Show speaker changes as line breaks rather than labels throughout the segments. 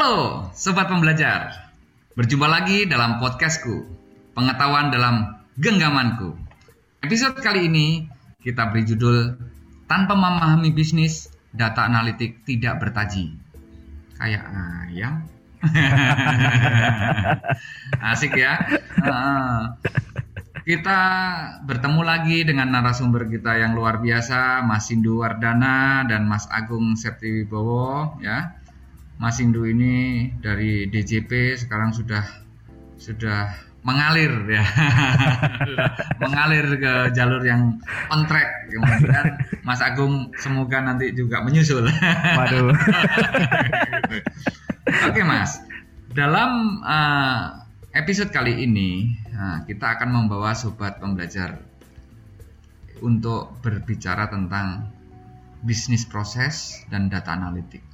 Halo Sobat Pembelajar. Berjumpa lagi dalam podcastku Pengetahuan dalam genggamanku. Episode kali ini kita beri judul Tanpa memahami bisnis, data analitik tidak bertaji. Kayak ayam. Asik ya. Kita bertemu lagi dengan narasumber kita yang luar biasa Mas Sindu Wardana dan Mas Agung Septiwibowo ya Mas Indu ini dari DJP sekarang sudah sudah mengalir ya. Mengalir ke jalur yang on track. Kemudian Mas Agung semoga nanti juga menyusul. Waduh. Oke Mas. Dalam uh, episode kali ini uh, kita akan membawa sobat pembelajar untuk berbicara tentang bisnis proses dan data analitik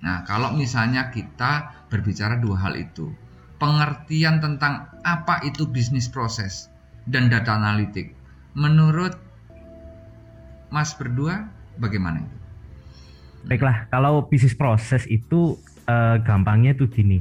Nah, kalau misalnya kita berbicara dua hal itu, pengertian tentang apa itu bisnis proses dan data analitik, menurut Mas berdua bagaimana itu?
Baiklah, kalau bisnis proses itu eh, gampangnya tuh gini,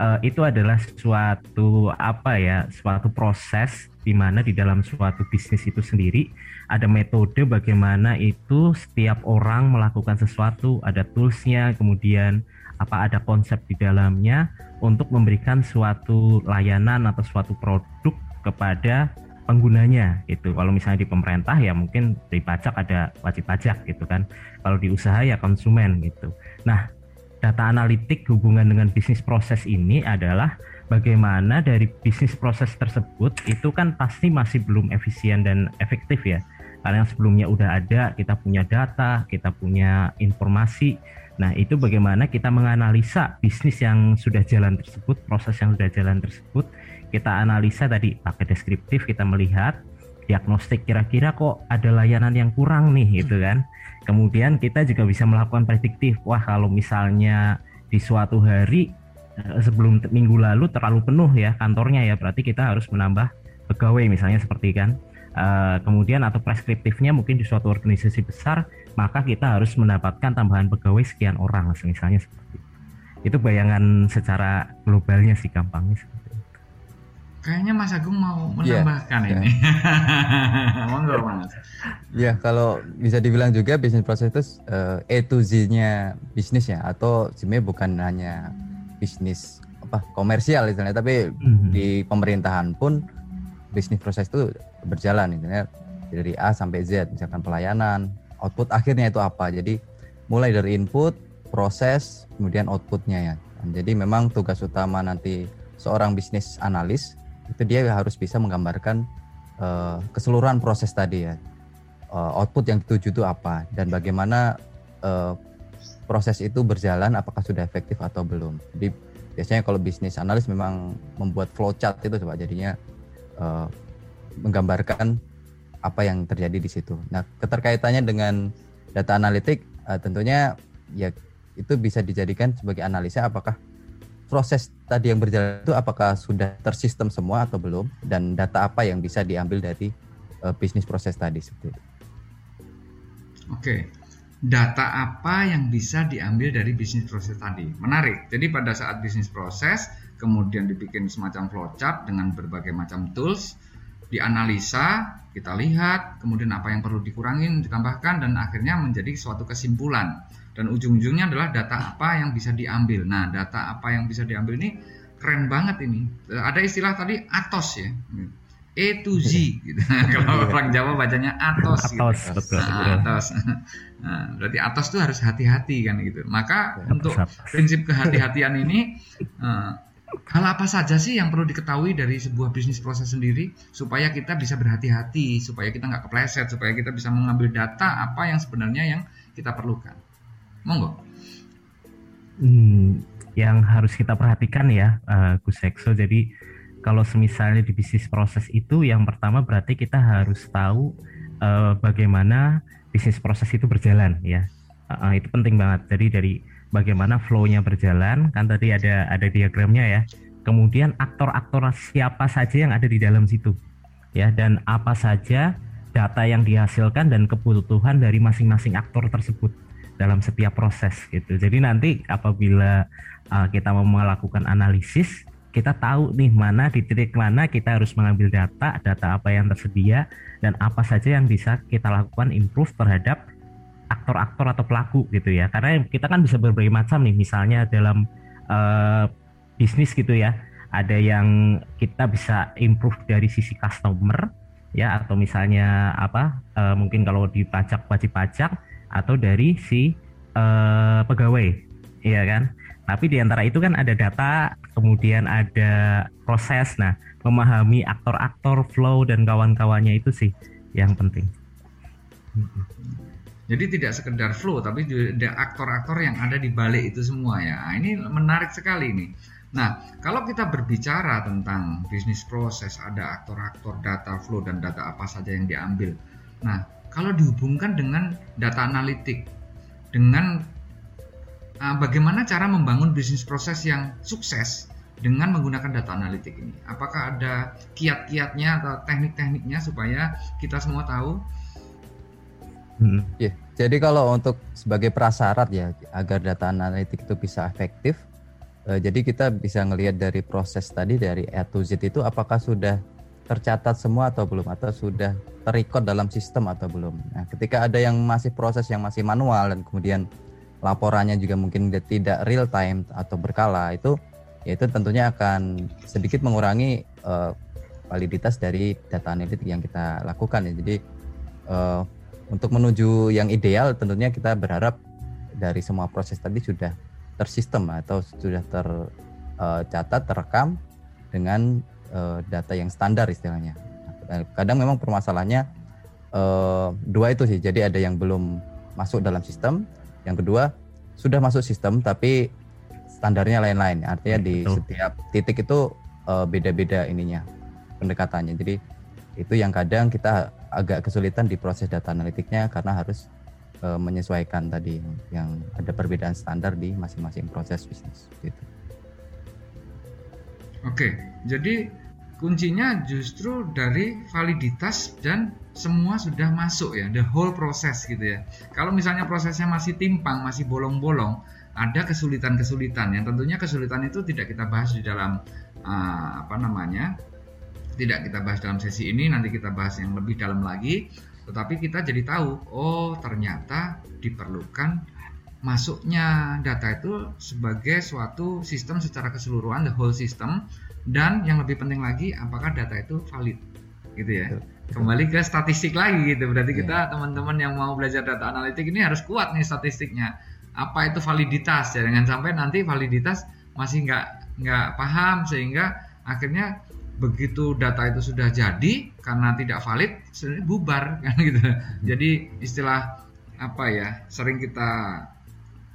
eh, itu adalah suatu apa ya, suatu proses di mana di dalam suatu bisnis itu sendiri ada metode bagaimana itu setiap orang melakukan sesuatu, ada toolsnya, kemudian apa ada konsep di dalamnya untuk memberikan suatu layanan atau suatu produk kepada penggunanya gitu. Kalau misalnya di pemerintah ya mungkin di pajak ada wajib pajak gitu kan. Kalau di usaha ya konsumen gitu. Nah, data analitik hubungan dengan bisnis proses ini adalah bagaimana dari bisnis proses tersebut itu kan pasti masih belum efisien dan efektif ya. Karena yang sebelumnya udah ada kita punya data kita punya informasi. Nah itu bagaimana kita menganalisa bisnis yang sudah jalan tersebut proses yang sudah jalan tersebut. Kita analisa tadi pakai deskriptif kita melihat diagnostik kira-kira kok ada layanan yang kurang nih gitu kan. Kemudian kita juga bisa melakukan prediktif wah kalau misalnya di suatu hari sebelum minggu lalu terlalu penuh ya kantornya ya berarti kita harus menambah pegawai misalnya seperti kan uh, kemudian atau preskriptifnya mungkin di suatu organisasi besar maka kita harus mendapatkan tambahan pegawai sekian orang misalnya seperti itu itu bayangan secara globalnya sih gampangnya seperti itu.
Kayaknya Mas Agung mau iya, menambahkan yeah, ini.
Yeah. Mas. Ya, kalau bisa dibilang juga bisnis proses itu uh, E to Z-nya bisnis ya atau sebenarnya bukan hanya bisnis apa komersial misalnya tapi mm-hmm. di pemerintahan pun bisnis proses itu berjalan misalnya dari A sampai Z misalkan pelayanan output akhirnya itu apa. Jadi mulai dari input proses kemudian outputnya ya. Jadi memang tugas utama nanti seorang bisnis analis itu dia harus bisa menggambarkan uh, keseluruhan proses tadi ya. Uh, output yang dituju itu apa dan bagaimana uh, proses itu berjalan apakah sudah efektif atau belum. Jadi biasanya kalau bisnis analis memang membuat flowchart itu coba jadinya uh, menggambarkan apa yang terjadi di situ. Nah, keterkaitannya dengan data analitik uh, tentunya ya itu bisa dijadikan sebagai analisa apakah proses tadi yang berjalan itu apakah sudah tersistem semua atau belum dan data apa yang bisa diambil dari uh, bisnis proses tadi seperti itu.
Oke data apa yang bisa diambil dari bisnis proses tadi. Menarik. Jadi pada saat bisnis proses kemudian dibikin semacam flowchart dengan berbagai macam tools, dianalisa, kita lihat, kemudian apa yang perlu dikurangin, ditambahkan dan akhirnya menjadi suatu kesimpulan. Dan ujung-ujungnya adalah data apa yang bisa diambil. Nah, data apa yang bisa diambil ini keren banget ini. Ada istilah tadi atos ya E to Z gitu. Kalau iya. orang Jawa bacanya atos. Atos, gitu. betul. Nah, atos. Nah, berarti atos itu harus hati-hati kan gitu. Maka ya, untuk atos. prinsip kehati-hatian ini uh, hal apa saja sih yang perlu diketahui dari sebuah bisnis proses sendiri supaya kita bisa berhati-hati, supaya kita nggak kepleset, supaya kita bisa mengambil data apa yang sebenarnya yang kita perlukan. Monggo.
Hmm, yang harus kita perhatikan ya, uh, Gus Ekso. Jadi kalau semisalnya di bisnis proses itu yang pertama berarti kita harus tahu uh, bagaimana bisnis proses itu berjalan ya. Uh, itu penting banget. Jadi dari bagaimana flow-nya berjalan kan tadi ada ada diagramnya ya. Kemudian aktor-aktor siapa saja yang ada di dalam situ ya. Dan apa saja data yang dihasilkan dan kebutuhan dari masing-masing aktor tersebut dalam setiap proses gitu. Jadi nanti apabila uh, kita mau melakukan analisis, kita tahu nih mana di titik mana kita harus mengambil data, data apa yang tersedia dan apa saja yang bisa kita lakukan improve terhadap aktor-aktor atau pelaku gitu ya. Karena kita kan bisa berbagai macam nih, misalnya dalam uh, bisnis gitu ya. Ada yang kita bisa improve dari sisi customer ya atau misalnya apa uh, mungkin kalau di pajak wajib pajak atau dari si uh, pegawai, iya kan? Tapi di antara itu kan ada data, kemudian ada proses. Nah, memahami aktor-aktor, flow dan kawan-kawannya itu sih yang penting.
Jadi tidak sekedar flow, tapi ada aktor-aktor yang ada di balik itu semua ya. Nah, ini menarik sekali nih. Nah, kalau kita berbicara tentang bisnis proses, ada aktor-aktor, data flow dan data apa saja yang diambil. Nah, kalau dihubungkan dengan data analitik, dengan uh, bagaimana cara membangun bisnis proses yang sukses dengan menggunakan data analitik ini? Apakah ada kiat-kiatnya atau teknik-tekniknya supaya kita semua tahu?
Hmm. Yeah. Jadi kalau untuk sebagai prasyarat ya agar data analitik itu bisa efektif, eh, jadi kita bisa ngelihat dari proses tadi dari A to Z itu apakah sudah tercatat semua atau belum atau sudah terikot dalam sistem atau belum. Nah, ketika ada yang masih proses yang masih manual dan kemudian laporannya juga mungkin tidak real time atau berkala itu yaitu tentunya akan sedikit mengurangi uh, validitas dari data analitik yang kita lakukan ya. Jadi uh, untuk menuju yang ideal tentunya kita berharap dari semua proses tadi sudah tersistem atau sudah tercatat, uh, terekam dengan uh, data yang standar istilahnya. Kadang memang permasalahannya uh, dua itu sih. Jadi ada yang belum masuk dalam sistem, yang kedua, sudah masuk sistem tapi standarnya lain-lain. Artinya di Betul. setiap titik itu uh, beda-beda ininya pendekatannya. Jadi itu yang kadang kita agak kesulitan di proses data analitiknya karena harus uh, menyesuaikan tadi yang ada perbedaan standar di masing-masing proses bisnis. Gitu.
Oke, jadi kuncinya justru dari validitas dan semua sudah masuk ya, the whole proses gitu ya. Kalau misalnya prosesnya masih timpang, masih bolong-bolong, ada kesulitan-kesulitan yang tentunya kesulitan itu tidak kita bahas di dalam uh, apa namanya, tidak kita bahas dalam sesi ini, nanti kita bahas yang lebih dalam lagi. Tetapi kita jadi tahu, oh ternyata diperlukan masuknya data itu sebagai suatu sistem secara keseluruhan, the whole system, dan yang lebih penting lagi, apakah data itu valid, gitu ya kembali ke statistik lagi gitu. Berarti yeah. kita teman-teman yang mau belajar data analitik ini harus kuat nih statistiknya. Apa itu validitas? Ya jangan sampai nanti validitas masih nggak nggak paham sehingga akhirnya begitu data itu sudah jadi karena tidak valid sebenarnya bubar kan gitu. Jadi istilah apa ya sering kita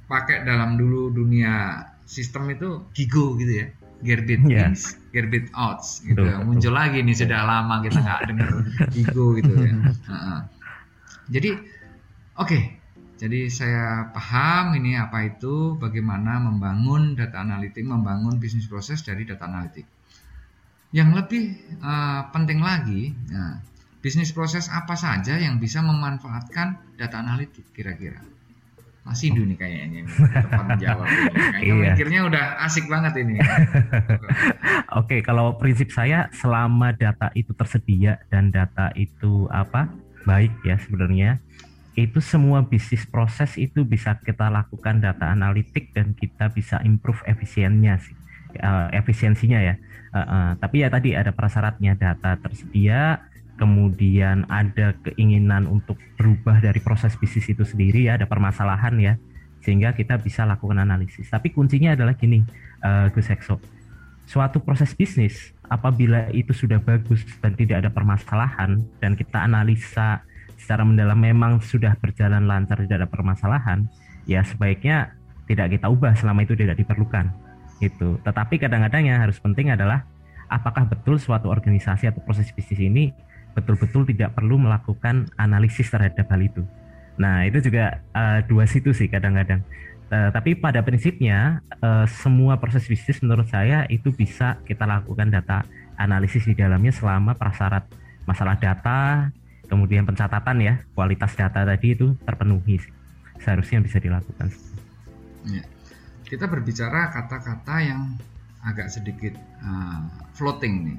pakai dalam dulu dunia sistem itu gigo gitu ya Gerbit yeah. ins, Gerbit outs gitu. Betul, Muncul betul. lagi nih sudah lama kita nggak dengar ego gitu ya. Uh, jadi oke, okay. jadi saya paham ini apa itu, bagaimana membangun data analitik, membangun bisnis proses dari data analitik. Yang lebih uh, penting lagi, nah, bisnis proses apa saja yang bisa memanfaatkan data analitik kira-kira? Masih Indu nih kayaknya tepat menjawab Kayaknya iya. mikirnya udah asik banget ini.
Oke, kalau prinsip saya selama data itu tersedia dan data itu apa baik ya sebenarnya itu semua bisnis proses itu bisa kita lakukan data analitik dan kita bisa improve efisiennya sih uh, efisiensinya ya. Uh, uh, tapi ya tadi ada prasyaratnya data tersedia kemudian ada keinginan untuk berubah dari proses bisnis itu sendiri ya ada permasalahan ya sehingga kita bisa lakukan analisis. Tapi kuncinya adalah gini uh, Gus Hekso. Suatu proses bisnis apabila itu sudah bagus dan tidak ada permasalahan dan kita analisa secara mendalam memang sudah berjalan lancar tidak ada permasalahan ya sebaiknya tidak kita ubah selama itu tidak diperlukan itu tetapi kadang-kadang yang harus penting adalah apakah betul suatu organisasi atau proses bisnis ini betul-betul tidak perlu melakukan analisis terhadap hal itu. Nah, itu juga uh, dua situ sih kadang-kadang. Uh, tapi pada prinsipnya uh, semua proses bisnis menurut saya itu bisa kita lakukan data analisis di dalamnya selama prasyarat masalah data, kemudian pencatatan ya, kualitas data tadi itu terpenuhi. Sih. seharusnya bisa dilakukan.
Ya. Kita berbicara kata-kata yang agak sedikit uh, floating nih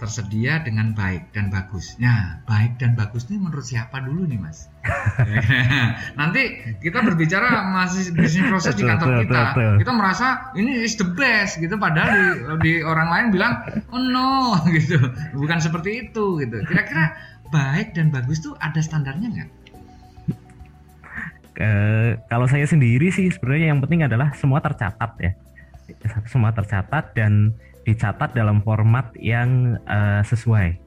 tersedia dengan baik dan bagus. Nah, baik dan bagus ini menurut siapa dulu nih, Mas? Nanti kita berbicara masih bisnis proses di kantor kita, kita merasa ini is the best gitu, padahal di, di orang lain bilang oh no gitu, bukan seperti itu gitu. Kira-kira baik dan bagus tuh ada standarnya nggak?
Uh, kalau saya sendiri sih sebenarnya yang penting adalah semua tercatat ya, semua tercatat dan dicatat dalam format yang uh, sesuai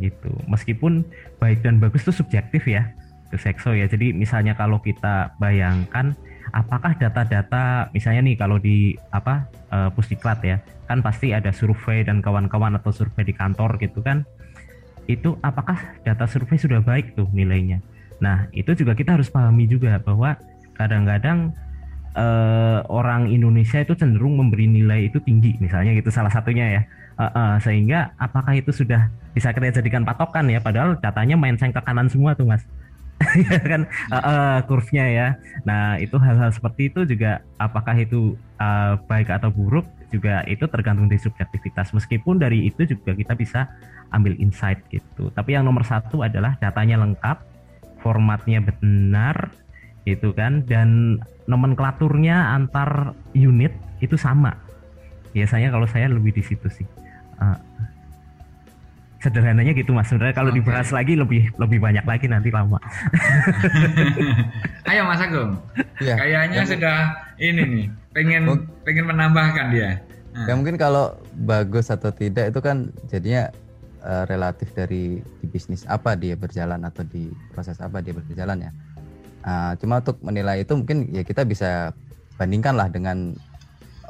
gitu. Meskipun baik dan bagus itu subjektif ya, itu sekso ya. Jadi misalnya kalau kita bayangkan apakah data-data misalnya nih kalau di apa uh, pusdiklat ya, kan pasti ada survei dan kawan-kawan atau survei di kantor gitu kan. Itu apakah data survei sudah baik tuh nilainya? Nah, itu juga kita harus pahami juga bahwa kadang-kadang uh, orang Indonesia itu cenderung memberi nilai itu tinggi misalnya gitu salah satunya ya. Uh, uh, sehingga apakah itu sudah bisa kita jadikan patokan ya? Padahal datanya main ke kanan semua tuh mas. Ya kan? Uh, uh, kurvnya ya. Nah itu hal-hal seperti itu juga apakah itu uh, baik atau buruk juga itu tergantung dari subjektivitas. Meskipun dari itu juga kita bisa ambil insight gitu. Tapi yang nomor satu adalah datanya lengkap formatnya benar itu kan. Dan nomenklaturnya antar unit itu sama. Biasanya kalau saya lebih di situ sih. Uh, sederhananya gitu mas. Sebenarnya kalau okay. dibahas lagi lebih lebih banyak lagi nanti lama.
Ayo mas Agung. Ya, kayaknya ya. sudah ini nih pengen oh. pengen menambahkan dia.
Ya mungkin kalau bagus atau tidak itu kan jadinya uh, relatif dari di bisnis apa dia berjalan atau di proses apa dia berjalan ya Uh, cuma untuk menilai itu mungkin ya kita bisa bandingkan lah dengan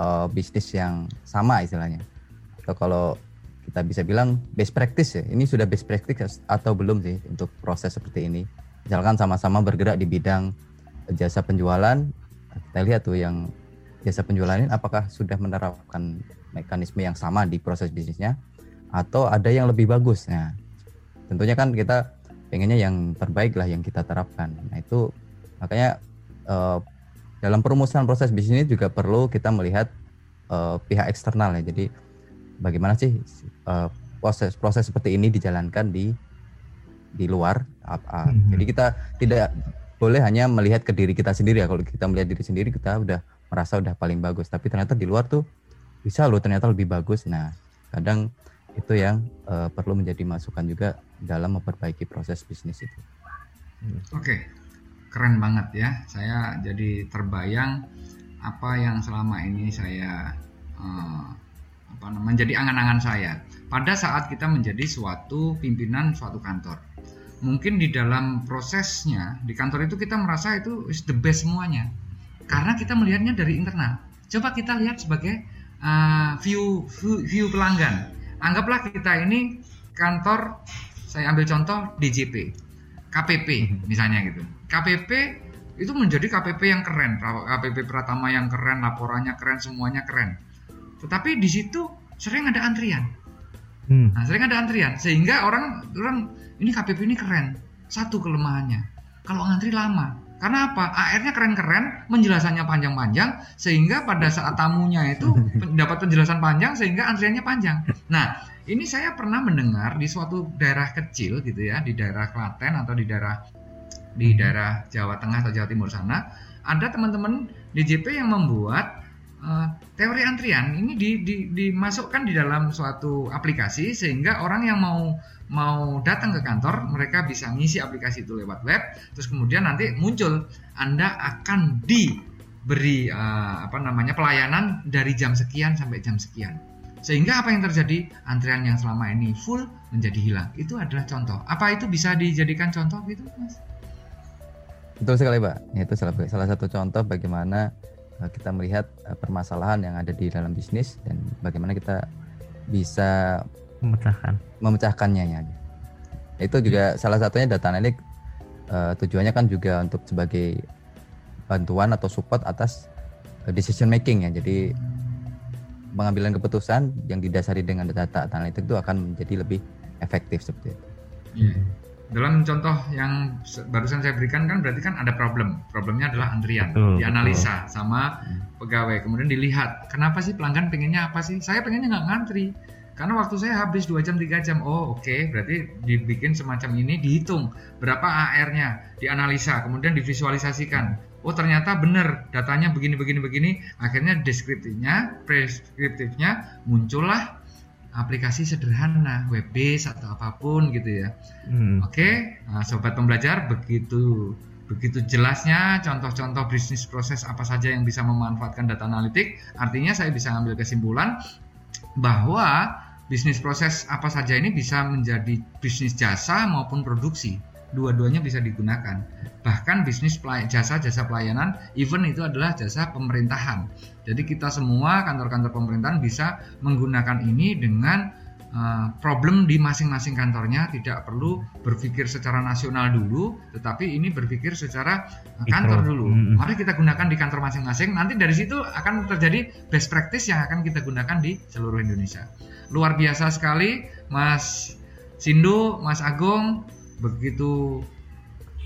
uh, bisnis yang sama istilahnya. Atau kalau kita bisa bilang best practice ya, ini sudah best practice atau belum sih untuk proses seperti ini. Misalkan sama-sama bergerak di bidang jasa penjualan, kita lihat tuh yang jasa penjualan ini apakah sudah menerapkan mekanisme yang sama di proses bisnisnya atau ada yang lebih bagus. Nah, tentunya kan kita pengennya yang terbaik lah yang kita terapkan. Nah, itu Makanya uh, dalam perumusan proses bisnis ini juga perlu kita melihat uh, pihak eksternal ya. Jadi bagaimana sih uh, proses proses seperti ini dijalankan di di luar. Uh, mm-hmm. Jadi kita tidak boleh hanya melihat ke diri kita sendiri ya. Kalau kita melihat diri sendiri kita udah merasa udah paling bagus. Tapi ternyata di luar tuh bisa loh ternyata lebih bagus. Nah kadang itu yang uh, perlu menjadi masukan juga dalam memperbaiki proses bisnis itu.
Oke, okay keren banget ya. Saya jadi terbayang apa yang selama ini saya uh, apa menjadi angan-angan saya. Pada saat kita menjadi suatu pimpinan suatu kantor mungkin di dalam prosesnya di kantor itu kita merasa itu is the best semuanya. Karena kita melihatnya dari internal. Coba kita lihat sebagai uh, view, view view pelanggan. Anggaplah kita ini kantor saya ambil contoh DJP KPP misalnya gitu KPP itu menjadi KPP yang keren, KPP Pratama yang keren, laporannya keren, semuanya keren. Tetapi di situ sering ada antrian. Hmm. Nah, sering ada antrian sehingga orang orang ini KPP ini keren. Satu kelemahannya, kalau ngantri lama. Karena apa? AR-nya keren-keren, penjelasannya panjang-panjang, sehingga pada saat tamunya itu dapat penjelasan panjang, sehingga antriannya panjang. Nah, ini saya pernah mendengar di suatu daerah kecil gitu ya, di daerah Klaten atau di daerah di daerah Jawa Tengah atau Jawa Timur sana ada teman-teman DJP yang membuat uh, teori antrian ini di, di, dimasukkan di dalam suatu aplikasi sehingga orang yang mau mau datang ke kantor mereka bisa ngisi aplikasi itu lewat web terus kemudian nanti muncul Anda akan diberi uh, apa namanya pelayanan dari jam sekian sampai jam sekian sehingga apa yang terjadi antrian yang selama ini full menjadi hilang itu adalah contoh apa itu bisa dijadikan contoh gitu mas
Betul sekali Pak. Itu salah, salah satu contoh bagaimana uh, kita melihat uh, permasalahan yang ada di dalam bisnis dan bagaimana kita bisa
memecahkan
memecahkannya ya. Itu juga hmm. salah satunya data analytics uh, tujuannya kan juga untuk sebagai bantuan atau support atas decision making ya. Jadi pengambilan keputusan yang didasari dengan data analytics itu akan menjadi lebih efektif seperti itu.
Yeah. dalam contoh yang barusan saya berikan kan berarti kan ada problem. Problemnya adalah antrian, betul, dianalisa betul. sama pegawai. Kemudian dilihat, kenapa sih pelanggan pengennya apa sih? Saya pengennya nggak ngantri. Karena waktu saya habis 2 jam 3 jam. Oh, oke, okay. berarti dibikin semacam ini dihitung berapa AR-nya, dianalisa, kemudian divisualisasikan. Oh, ternyata benar datanya begini begini begini. Akhirnya deskriptifnya, preskriptifnya muncullah aplikasi sederhana, web base atau apa pun gitu ya. Hmm. Oke, nah, sobat pembelajar begitu begitu jelasnya contoh-contoh bisnis proses apa saja yang bisa memanfaatkan data analitik. Artinya saya bisa ambil kesimpulan bahwa bisnis proses apa saja ini bisa menjadi bisnis jasa maupun produksi. Dua-duanya bisa digunakan. Bahkan bisnis jasa-jasa pelayanan, even itu adalah jasa pemerintahan jadi kita semua kantor-kantor pemerintahan bisa menggunakan ini dengan problem di masing-masing kantornya, tidak perlu berpikir secara nasional dulu, tetapi ini berpikir secara kantor dulu. Mari kita gunakan di kantor masing-masing. Nanti dari situ akan terjadi best practice yang akan kita gunakan di seluruh Indonesia. Luar biasa sekali, Mas Sindu, Mas Agung, begitu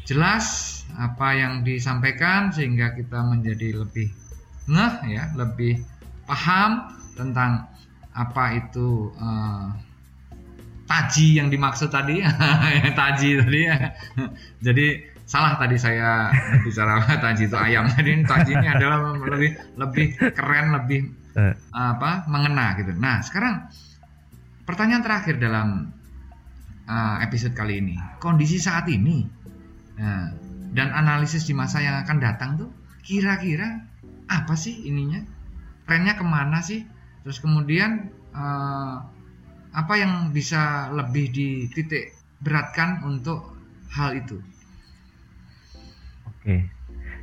jelas apa yang disampaikan sehingga kita menjadi lebih ngeh ya, lebih paham tentang apa itu uh, taji yang dimaksud tadi, taji tadi ya. Jadi salah tadi saya bicara taji itu ayam. Jadi taji ini adalah lebih lebih keren, lebih uh, apa mengena gitu. Nah sekarang pertanyaan terakhir dalam uh, episode kali ini, kondisi saat ini nah, dan analisis di masa yang akan datang tuh kira-kira apa sih ininya trennya ke mana sih terus kemudian uh, apa yang bisa lebih dititik beratkan untuk hal itu?
Oke.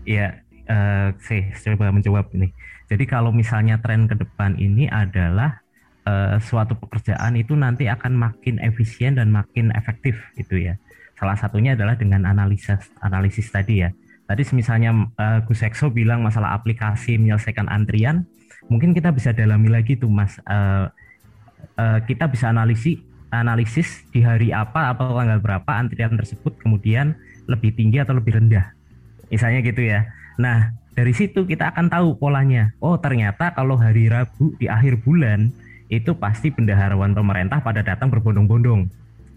Ya uh, saya coba menjawab ini. Jadi kalau misalnya tren ke depan ini adalah uh, suatu pekerjaan itu nanti akan makin efisien dan makin efektif gitu ya. Salah satunya adalah dengan analisis analisis tadi ya. Tadi misalnya uh, Gus Ekso bilang masalah aplikasi menyelesaikan antrian, mungkin kita bisa dalami lagi tuh Mas. Uh, uh, kita bisa analisis analisis di hari apa atau tanggal berapa antrian tersebut kemudian lebih tinggi atau lebih rendah. Misalnya gitu ya. Nah, dari situ kita akan tahu polanya. Oh, ternyata kalau hari Rabu di akhir bulan itu pasti bendaharawan pemerintah pada datang berbondong-bondong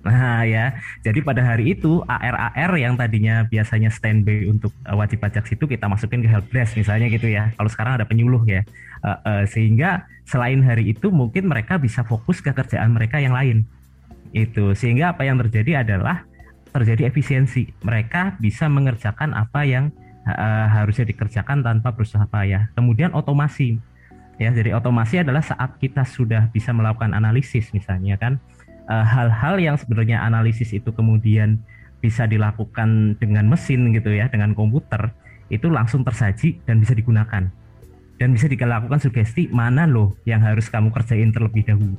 Nah ya, jadi pada hari itu AR-AR yang tadinya biasanya standby untuk uh, wajib pajak situ kita masukin ke helpdesk misalnya gitu ya. Kalau sekarang ada penyuluh ya, uh, uh, sehingga selain hari itu mungkin mereka bisa fokus ke kerjaan mereka yang lain. Itu sehingga apa yang terjadi adalah terjadi efisiensi. Mereka bisa mengerjakan apa yang uh, harusnya dikerjakan tanpa berusaha payah. Kemudian otomasi. Ya, jadi otomasi adalah saat kita sudah bisa melakukan analisis misalnya kan Eh, hal-hal uh, yang sebenarnya analisis itu kemudian bisa dilakukan dengan mesin gitu ya, dengan komputer itu langsung tersaji dan bisa digunakan. Dan bisa dilakukan sugesti mana loh yang harus kamu kerjain terlebih dahulu.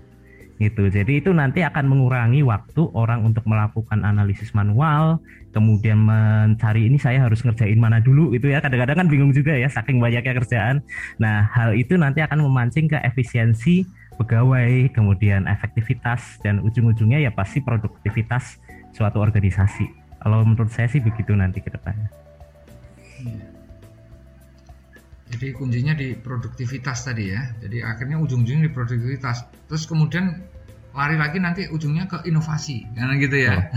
Gitu. Jadi itu nanti akan mengurangi waktu orang untuk melakukan analisis manual, kemudian mencari ini saya harus ngerjain mana dulu itu ya. Kadang-kadang kan bingung juga ya saking banyaknya kerjaan. Nah, hal itu nanti akan memancing ke efisiensi pegawai, kemudian efektivitas dan ujung-ujungnya ya pasti produktivitas suatu organisasi. Kalau menurut saya sih begitu nanti ke depannya.
Iya. Jadi kuncinya di produktivitas tadi ya. Jadi akhirnya ujung-ujungnya di produktivitas. Terus kemudian lari lagi nanti ujungnya ke inovasi kan gitu ya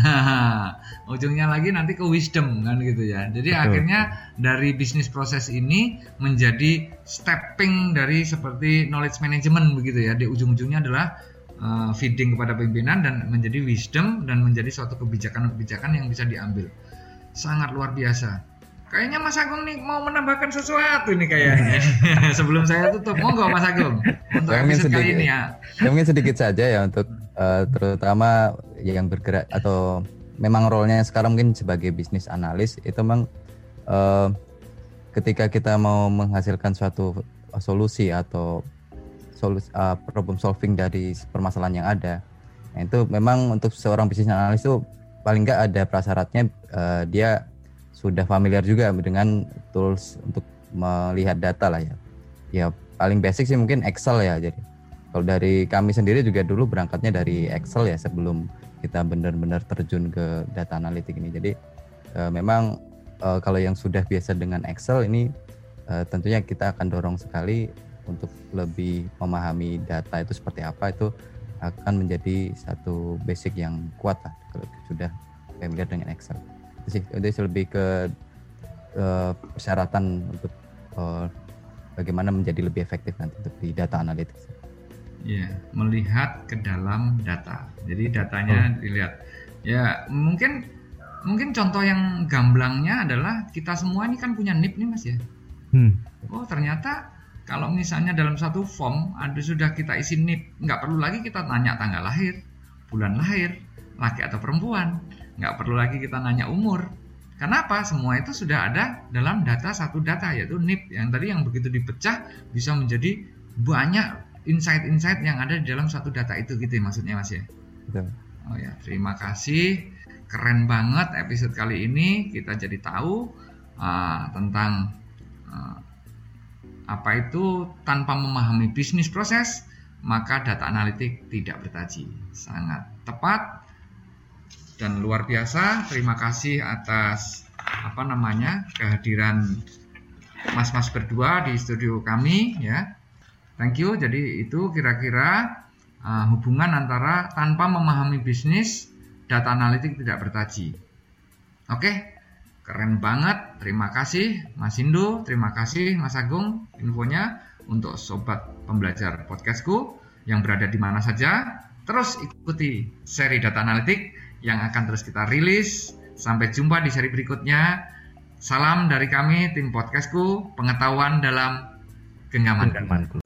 oh. ujungnya lagi nanti ke wisdom kan gitu ya jadi Betul. akhirnya dari bisnis proses ini menjadi stepping dari seperti knowledge management begitu ya di ujung-ujungnya adalah uh, feeding kepada pimpinan dan menjadi wisdom dan menjadi suatu kebijakan-kebijakan yang bisa diambil sangat luar biasa Kayaknya Mas Agung nih mau menambahkan sesuatu nih kayaknya. Sebelum saya tutup, monggo Mas Agung untuk
episode sedikit, kali ini ya. Mungkin sedikit saja ya untuk uh, terutama yang bergerak atau memang role-nya sekarang mungkin sebagai bisnis analis itu memang uh, ketika kita mau menghasilkan suatu solusi atau solusi uh, problem solving dari permasalahan yang ada. Nah, itu memang untuk seorang bisnis analis itu paling nggak ada prasyaratnya uh, dia sudah familiar juga dengan tools untuk melihat data lah ya. Ya paling basic sih mungkin Excel ya jadi. Kalau dari kami sendiri juga dulu berangkatnya dari Excel ya sebelum kita benar-benar terjun ke data analitik ini. Jadi uh, memang uh, kalau yang sudah biasa dengan Excel ini uh, tentunya kita akan dorong sekali untuk lebih memahami data itu seperti apa itu akan menjadi satu basic yang kuat lah kalau sudah familiar dengan Excel. Sih, itu lebih ke uh, persyaratan untuk uh, bagaimana menjadi lebih efektif nanti untuk di data analytics.
Ya, melihat ke dalam data. Jadi datanya oh. dilihat. Ya, mungkin mungkin contoh yang gamblangnya adalah kita semua ini kan punya NIP nih Mas ya. Hmm. Oh, ternyata kalau misalnya dalam satu form ada sudah kita isi NIP, nggak perlu lagi kita tanya tanggal lahir, bulan lahir, laki atau perempuan, nggak perlu lagi kita nanya umur. Kenapa? Semua itu sudah ada dalam data satu data yaitu NIP yang tadi yang begitu dipecah bisa menjadi banyak insight-insight yang ada di dalam satu data itu gitu ya maksudnya Mas ya. Betul. Oh ya, terima kasih. Keren banget episode kali ini kita jadi tahu uh, tentang uh, apa itu tanpa memahami bisnis proses maka data analitik tidak bertaji. Sangat tepat dan luar biasa. Terima kasih atas apa namanya kehadiran mas-mas berdua di studio kami ya Thank you. Jadi itu kira-kira uh, hubungan antara tanpa memahami bisnis, data analitik tidak bertaji. Oke, okay? keren banget. Terima kasih Mas Indo, terima kasih Mas Agung infonya untuk sobat pembelajar podcastku yang berada di mana saja. Terus ikuti seri data analitik yang akan terus kita rilis. Sampai jumpa di seri berikutnya. Salam dari kami tim podcastku, pengetahuan dalam genggaman. genggamanku.